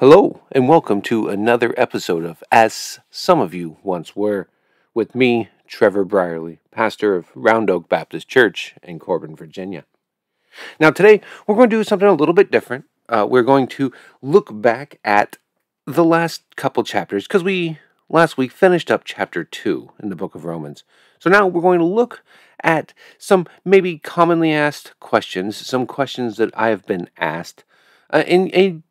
Hello, and welcome to another episode of As Some of You Once Were, with me, Trevor Brierly, pastor of Round Oak Baptist Church in Corbin, Virginia. Now, today we're going to do something a little bit different. Uh, we're going to look back at the last couple chapters because we last week finished up chapter 2 in the book of Romans. So now we're going to look at some maybe commonly asked questions, some questions that I have been asked, uh, and, and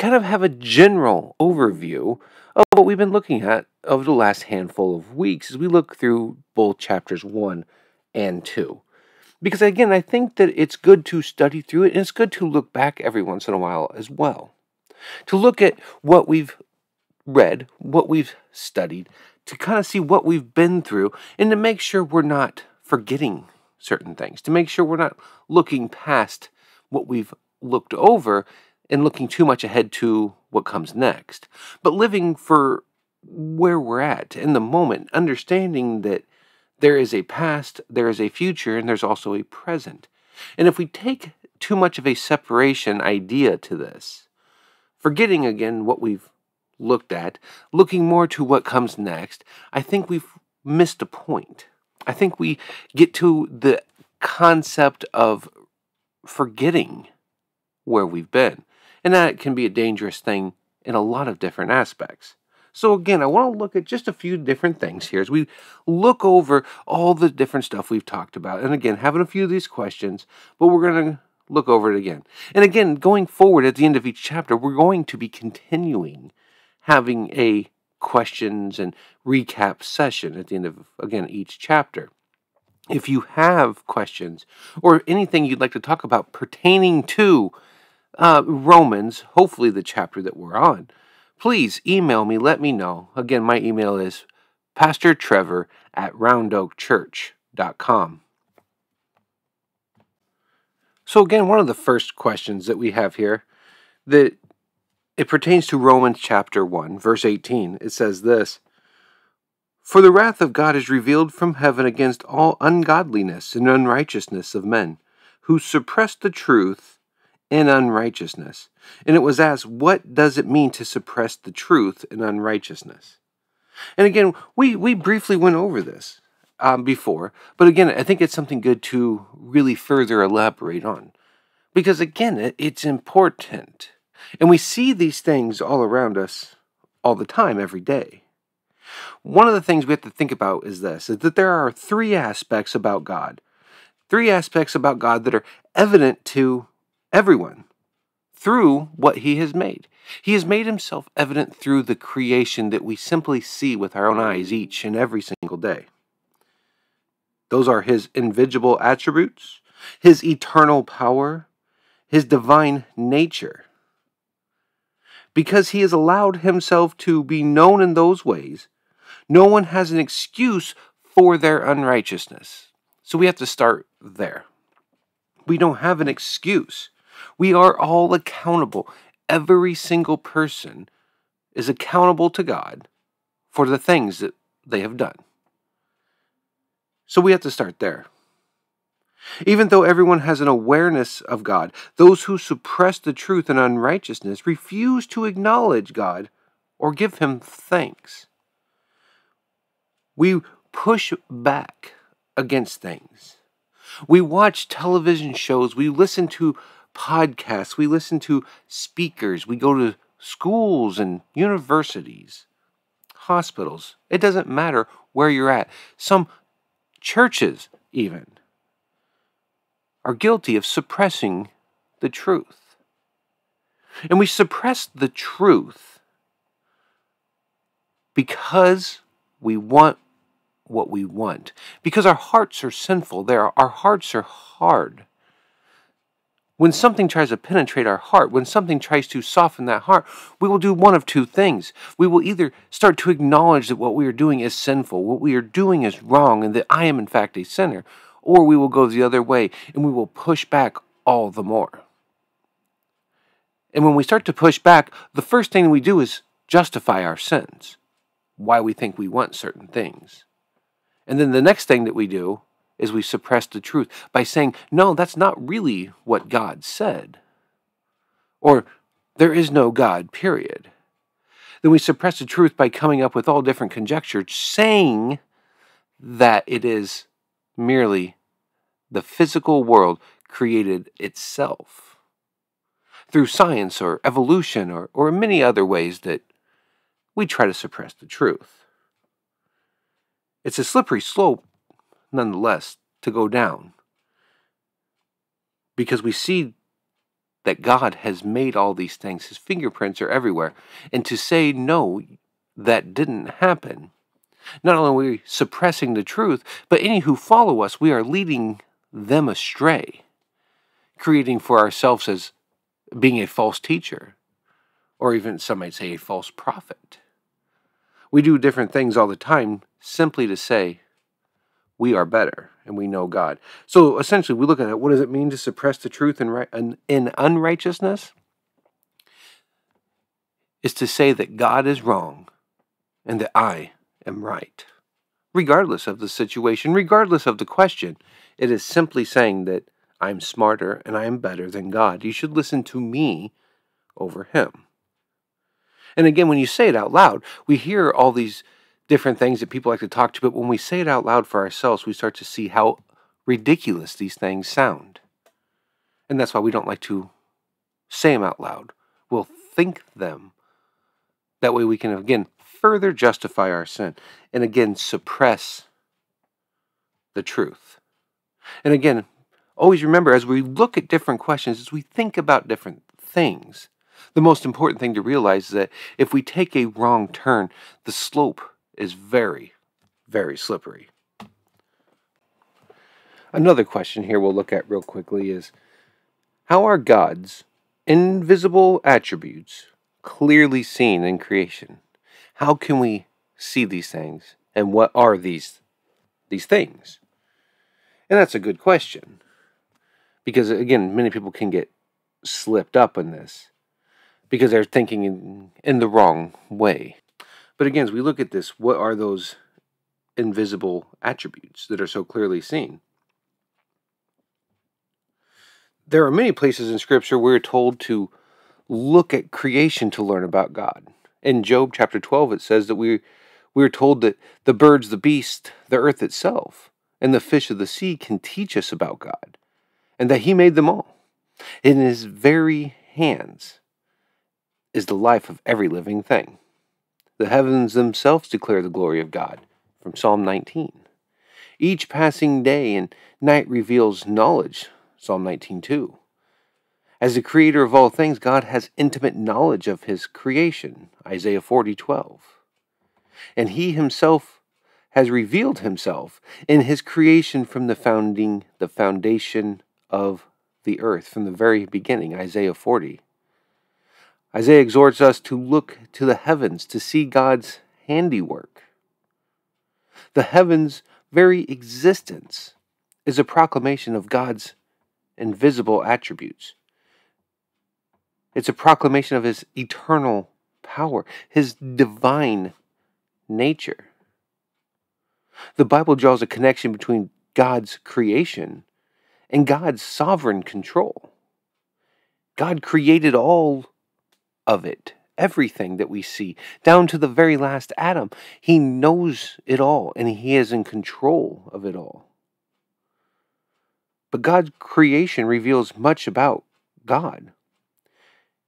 kind of have a general overview of what we've been looking at over the last handful of weeks as we look through both chapters 1 and 2. Because again, I think that it's good to study through it and it's good to look back every once in a while as well. To look at what we've read, what we've studied, to kind of see what we've been through, and to make sure we're not forgetting certain things, to make sure we're not looking past what we've looked over and looking too much ahead to what comes next, but living for where we're at in the moment, understanding that there is a past, there is a future, and there's also a present. And if we take too much of a separation idea to this, forgetting again what we've looked at, looking more to what comes next, I think we've missed a point. I think we get to the concept of forgetting where we've been. And that can be a dangerous thing in a lot of different aspects. So, again, I want to look at just a few different things here as we look over all the different stuff we've talked about. And again, having a few of these questions, but we're going to look over it again. And again, going forward at the end of each chapter, we're going to be continuing having a questions and recap session at the end of, again, each chapter. If you have questions or anything you'd like to talk about pertaining to uh, Romans, hopefully the chapter that we're on, please email me, let me know. Again, my email is Pastor Trevor at roundoakchurch.com. So, again, one of the first questions that we have here that it pertains to Romans chapter 1, verse 18. It says this For the wrath of God is revealed from heaven against all ungodliness and unrighteousness of men, who suppress the truth in unrighteousness. And it was asked, What does it mean to suppress the truth in unrighteousness? And again, we, we briefly went over this um, before, but again, I think it's something good to really further elaborate on. Because again, it, it's important. And we see these things all around us all the time, every day. One of the things we have to think about is this is that there are three aspects about God. Three aspects about God that are evident to everyone through what he has made. He has made himself evident through the creation that we simply see with our own eyes each and every single day. Those are his invisible attributes, his eternal power, his divine nature. Because he has allowed himself to be known in those ways, no one has an excuse for their unrighteousness. So we have to start there. We don't have an excuse. We are all accountable. Every single person is accountable to God for the things that they have done. So we have to start there. Even though everyone has an awareness of God, those who suppress the truth and unrighteousness refuse to acknowledge God or give Him thanks. We push back against things. We watch television shows, we listen to podcasts, we listen to speakers, we go to schools and universities, hospitals. It doesn't matter where you're at. Some churches, even, are guilty of suppressing the truth. And we suppress the truth because we want what we want, because our hearts are sinful. There, our hearts are hard. When something tries to penetrate our heart, when something tries to soften that heart, we will do one of two things. We will either start to acknowledge that what we are doing is sinful, what we are doing is wrong, and that I am in fact a sinner, or we will go the other way and we will push back all the more. And when we start to push back, the first thing we do is justify our sins, why we think we want certain things. And then the next thing that we do is we suppress the truth by saying, no, that's not really what God said. Or there is no God, period. Then we suppress the truth by coming up with all different conjectures, saying that it is merely the physical world created itself through science or evolution or, or many other ways that we try to suppress the truth. It's a slippery slope, nonetheless, to go down because we see that God has made all these things. His fingerprints are everywhere. And to say, no, that didn't happen, not only are we suppressing the truth, but any who follow us, we are leading them astray, creating for ourselves as being a false teacher, or even some might say a false prophet. We do different things all the time simply to say we are better and we know God. So essentially, we look at it. What does it mean to suppress the truth in, in unrighteousness? Is to say that God is wrong and that I am right, regardless of the situation, regardless of the question. It is simply saying that I'm smarter and I am better than God. You should listen to me over him. And again, when you say it out loud, we hear all these different things that people like to talk to, but when we say it out loud for ourselves, we start to see how ridiculous these things sound. And that's why we don't like to say them out loud. We'll think them. That way we can, again, further justify our sin and, again, suppress the truth. And again, always remember as we look at different questions, as we think about different things, the most important thing to realize is that if we take a wrong turn, the slope is very, very slippery. Another question here we'll look at real quickly is How are God's invisible attributes clearly seen in creation? How can we see these things? And what are these, these things? And that's a good question. Because again, many people can get slipped up in this because they're thinking in, in the wrong way. But again, as we look at this, what are those invisible attributes that are so clearly seen? There are many places in Scripture we're told to look at creation to learn about God. In Job chapter 12, it says that we, we are told that the birds, the beast, the earth itself, and the fish of the sea can teach us about God, and that He made them all. In His very hands is the life of every living thing. The heavens themselves declare the glory of God, from Psalm 19. Each passing day and night reveals knowledge, Psalm 19:2. As the creator of all things, God has intimate knowledge of his creation, Isaiah 40:12. And he himself has revealed himself in his creation from the founding, the foundation of the earth, from the very beginning, Isaiah 40. Isaiah exhorts us to look to the heavens to see God's handiwork. The heavens' very existence is a proclamation of God's invisible attributes. It's a proclamation of His eternal power, His divine nature. The Bible draws a connection between God's creation and God's sovereign control. God created all of it. Everything that we see, down to the very last atom. He knows it all and He is in control of it all. But God's creation reveals much about God.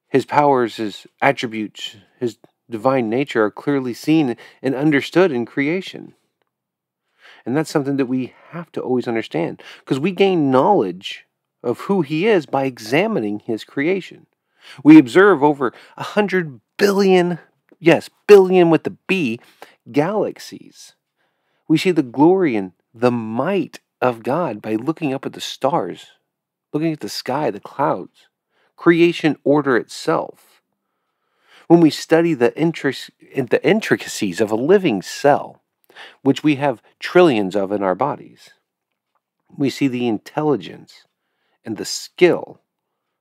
His powers, His attributes, His divine nature are clearly seen and understood in creation. And that's something that we have to always understand because we gain knowledge of who He is by examining His creation. We observe over a hundred billion, yes, billion with the B, galaxies. We see the glory and the might of God by looking up at the stars, looking at the sky, the clouds, creation order itself. When we study the, intric- the intricacies of a living cell, which we have trillions of in our bodies, we see the intelligence and the skill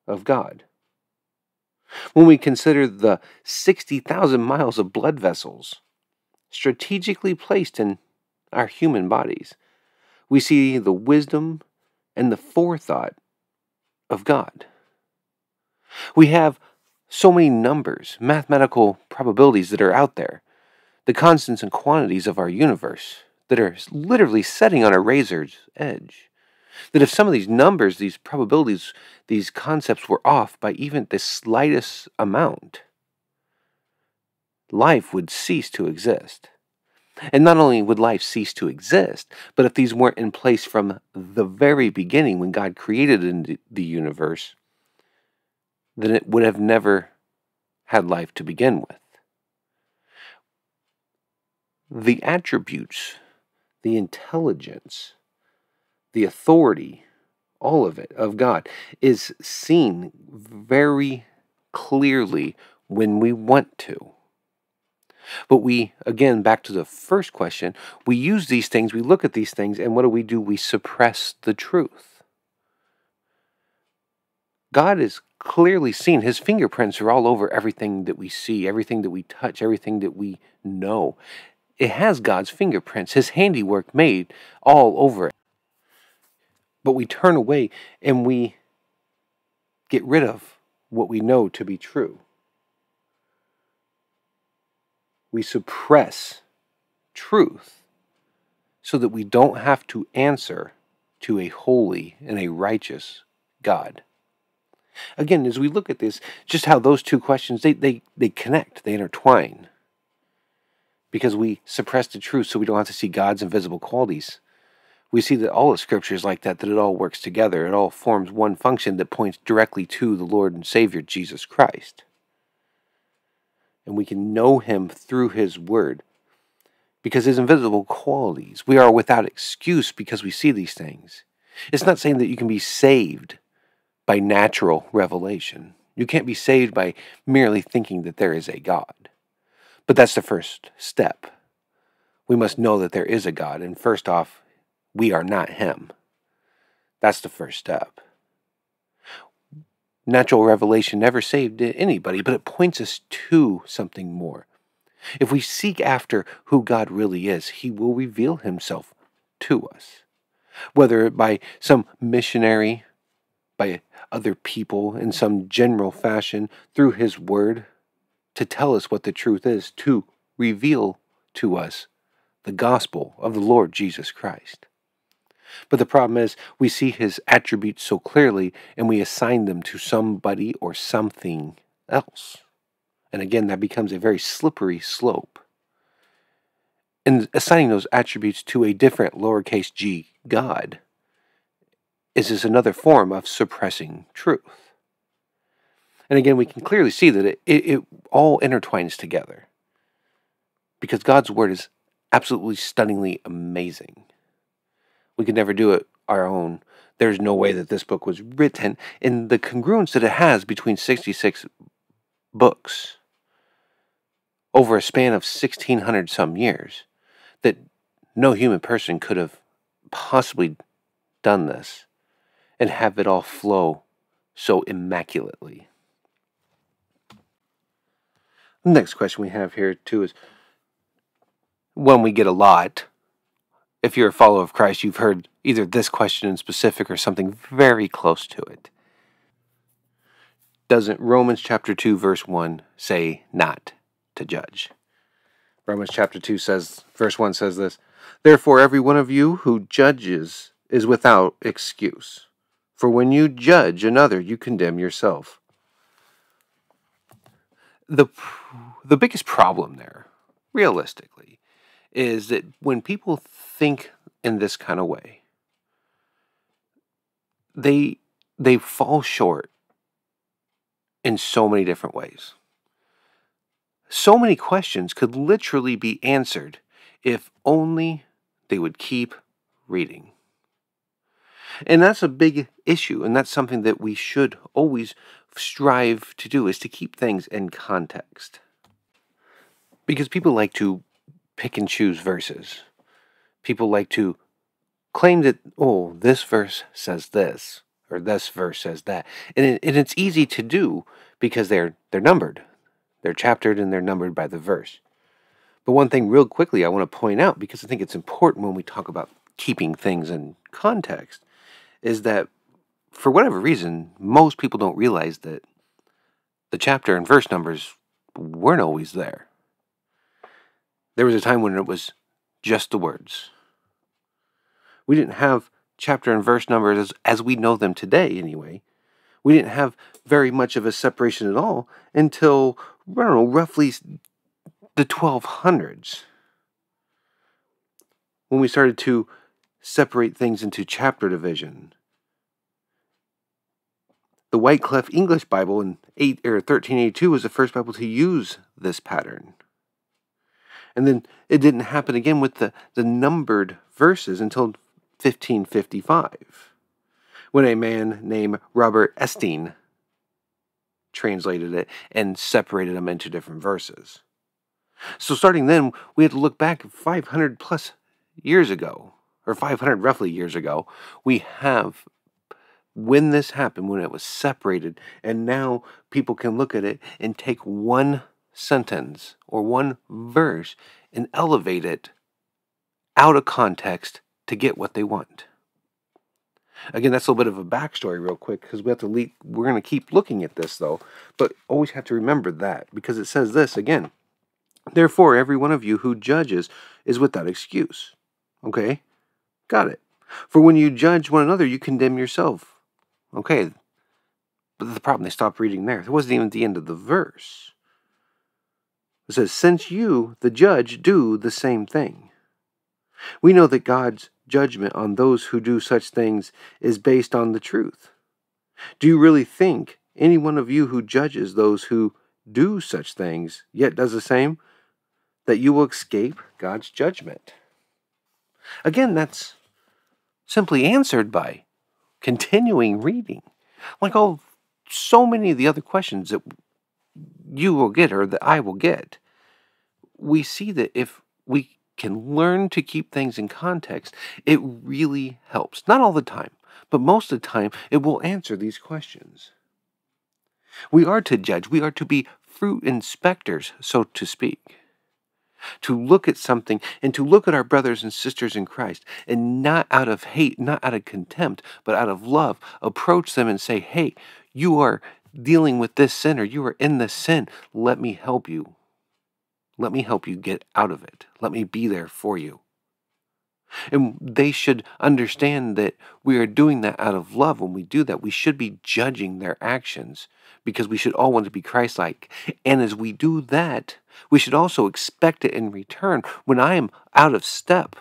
of God. When we consider the 60,000 miles of blood vessels strategically placed in our human bodies, we see the wisdom and the forethought of God. We have so many numbers, mathematical probabilities that are out there, the constants and quantities of our universe that are literally setting on a razor's edge. That if some of these numbers, these probabilities, these concepts were off by even the slightest amount, life would cease to exist. And not only would life cease to exist, but if these weren't in place from the very beginning when God created the universe, then it would have never had life to begin with. The attributes, the intelligence, the authority, all of it of God is seen very clearly when we want to. But we, again, back to the first question, we use these things, we look at these things, and what do we do? We suppress the truth. God is clearly seen. His fingerprints are all over everything that we see, everything that we touch, everything that we know. It has God's fingerprints, His handiwork made all over it. But we turn away and we get rid of what we know to be true we suppress truth so that we don't have to answer to a holy and a righteous God. Again, as we look at this, just how those two questions they, they, they connect, they intertwine. Because we suppress the truth so we don't have to see God's invisible qualities. We see that all of Scripture is like that, that it all works together. It all forms one function that points directly to the Lord and Savior, Jesus Christ and we can know him through his word because his invisible qualities. We are without excuse because we see these things. It's not saying that you can be saved by natural revelation. You can't be saved by merely thinking that there is a God. But that's the first step. We must know that there is a God, and first off, we are not Him. That's the first step. Natural revelation never saved anybody, but it points us to something more. If we seek after who God really is, He will reveal Himself to us. Whether by some missionary, by other people in some general fashion, through His Word, to tell us what the truth is, to reveal to us the gospel of the Lord Jesus Christ. But the problem is, we see his attributes so clearly and we assign them to somebody or something else. And again, that becomes a very slippery slope. And assigning those attributes to a different lowercase g God is just another form of suppressing truth. And again, we can clearly see that it, it, it all intertwines together because God's word is absolutely stunningly amazing. We could never do it our own. There's no way that this book was written in the congruence that it has between 66 books over a span of 1600 some years that no human person could have possibly done this and have it all flow so immaculately. The next question we have here, too, is one we get a lot if you're a follower of Christ, you've heard either this question in specific or something very close to it. Doesn't Romans chapter 2 verse 1 say not to judge? Romans chapter 2 says verse 1 says this, Therefore every one of you who judges is without excuse. For when you judge another, you condemn yourself. The the biggest problem there, realistically, is that when people think in this kind of way, they they fall short in so many different ways. So many questions could literally be answered if only they would keep reading. And that's a big issue, and that's something that we should always strive to do is to keep things in context. Because people like to pick and choose verses. People like to claim that, oh, this verse says this, or this verse says that. And, it, and it's easy to do because they're, they're numbered. They're chaptered and they're numbered by the verse. But one thing, real quickly, I want to point out because I think it's important when we talk about keeping things in context is that for whatever reason, most people don't realize that the chapter and verse numbers weren't always there. There was a time when it was just the words. We didn't have chapter and verse numbers as, as we know them today, anyway. We didn't have very much of a separation at all until, I don't know, roughly the 1200s. When we started to separate things into chapter division. The Wycliffe English Bible in 8 or 1382 was the first Bible to use this pattern. And then it didn't happen again with the, the numbered verses until 1555, when a man named Robert Estienne translated it and separated them into different verses. So starting then, we had to look back 500 plus years ago, or 500 roughly years ago, we have when this happened, when it was separated, and now people can look at it and take one sentence or one verse and elevate it out of context to get what they want. Again, that's a little bit of a backstory, real quick, because we have to. Le- we're going to keep looking at this, though, but always have to remember that because it says this again. Therefore, every one of you who judges is without excuse. Okay, got it. For when you judge one another, you condemn yourself. Okay, but the problem they stopped reading there. It wasn't even the end of the verse. It says, Since you, the judge, do the same thing. We know that God's judgment on those who do such things is based on the truth. Do you really think any one of you who judges those who do such things, yet does the same, that you will escape God's judgment? Again, that's simply answered by continuing reading. Like all so many of the other questions that you will get or that I will get, we see that if we can learn to keep things in context, it really helps. Not all the time, but most of the time, it will answer these questions. We are to judge, we are to be fruit inspectors, so to speak. To look at something and to look at our brothers and sisters in Christ and not out of hate, not out of contempt, but out of love, approach them and say, Hey, you are dealing with this sin or you are in this sin. Let me help you. Let me help you get out of it. Let me be there for you. And they should understand that we are doing that out of love. When we do that, we should be judging their actions because we should all want to be Christ like. And as we do that, we should also expect it in return. When I am out of step,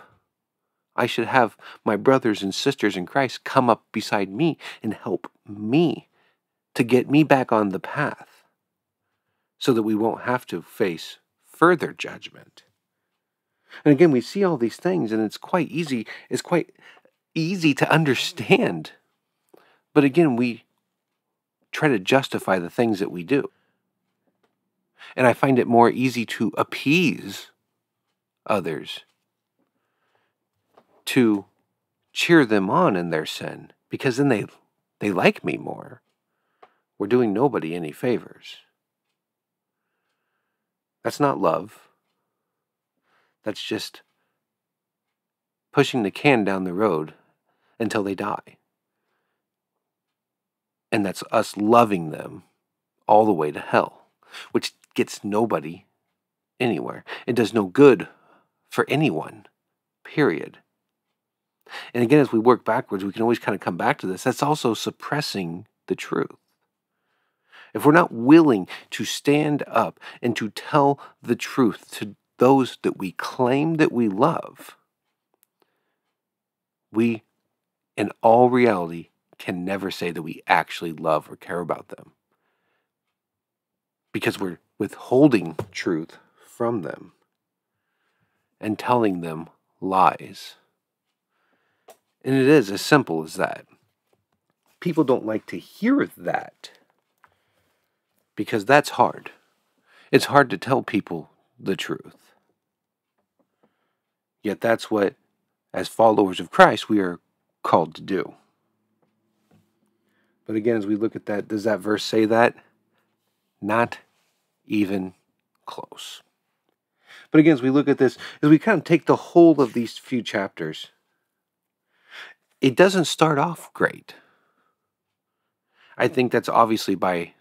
I should have my brothers and sisters in Christ come up beside me and help me to get me back on the path so that we won't have to face further judgment. And again, we see all these things, and it's quite easy, it's quite easy to understand. But again, we try to justify the things that we do. And I find it more easy to appease others, to cheer them on in their sin, because then they, they like me more. We're doing nobody any favors. That's not love. That's just pushing the can down the road until they die. And that's us loving them all the way to hell, which gets nobody anywhere. It does no good for anyone, period. And again, as we work backwards, we can always kind of come back to this. That's also suppressing the truth if we're not willing to stand up and to tell the truth to those that we claim that we love, we, in all reality, can never say that we actually love or care about them because we're withholding truth from them and telling them lies. And it is as simple as that. People don't like to hear that because that's hard. It's hard to tell people the truth. Yet that's what, as followers of Christ, we are called to do. But again, as we look at that, does that verse say that? Not even close. But again, as we look at this, as we kind of take the whole of these few chapters, it doesn't start off great. I think that's obviously by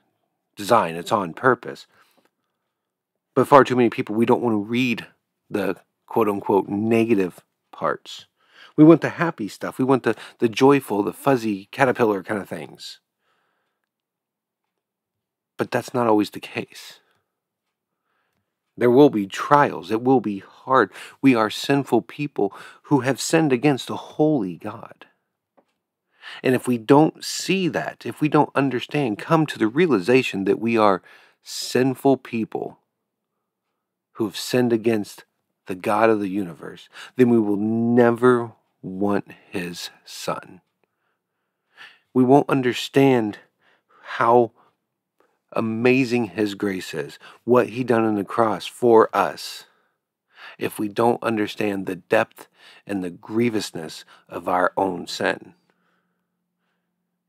design, it's on purpose. But far too many people, we don't want to read the quote unquote negative parts. We want the happy stuff. We want the, the joyful, the fuzzy caterpillar kind of things. But that's not always the case. There will be trials. It will be hard. We are sinful people who have sinned against a holy God. And if we don't see that, if we don't understand, come to the realization that we are sinful people who have sinned against the God of the universe, then we will never want his son. We won't understand how amazing his grace is, what he done on the cross for us, if we don't understand the depth and the grievousness of our own sin.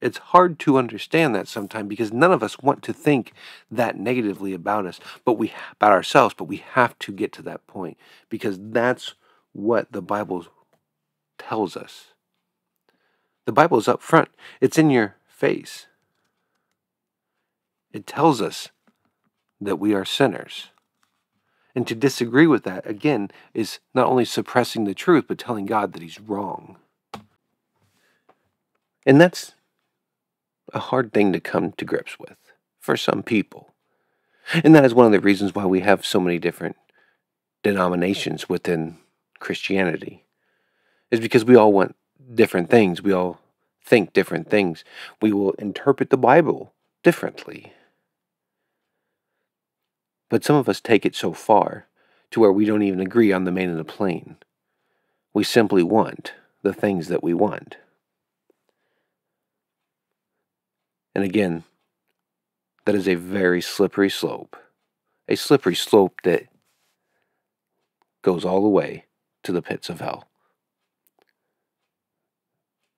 It's hard to understand that sometimes because none of us want to think that negatively about us, but we about ourselves, but we have to get to that point because that's what the Bible tells us. The Bible is up front. It's in your face. It tells us that we are sinners. And to disagree with that, again, is not only suppressing the truth, but telling God that He's wrong. And that's a hard thing to come to grips with for some people. And that is one of the reasons why we have so many different denominations within Christianity, is because we all want different things. We all think different things. We will interpret the Bible differently. But some of us take it so far to where we don't even agree on the main and the plain. We simply want the things that we want. And again, that is a very slippery slope. A slippery slope that goes all the way to the pits of hell.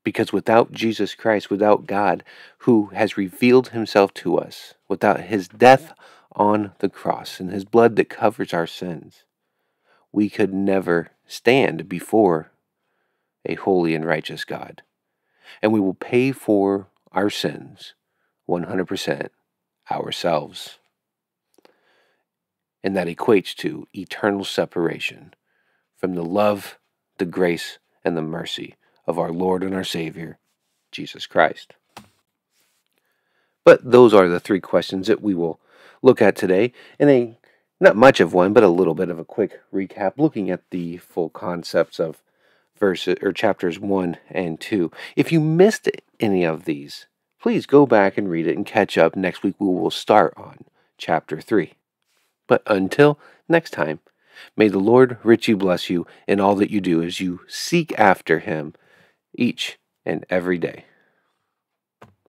Because without Jesus Christ, without God, who has revealed himself to us, without his death on the cross and his blood that covers our sins, we could never stand before a holy and righteous God. And we will pay for our sins 100% ourselves. And that equates to eternal separation from the love, the grace, and the mercy of our Lord and our Savior, Jesus Christ. But those are the three questions that we will look at today in a not much of one, but a little bit of a quick recap, looking at the full concepts of verses or chapters one and two. If you missed any of these, please go back and read it and catch up. Next week we will start on chapter three. But until next time, may the Lord richly bless you in all that you do as you seek after Him each and every day.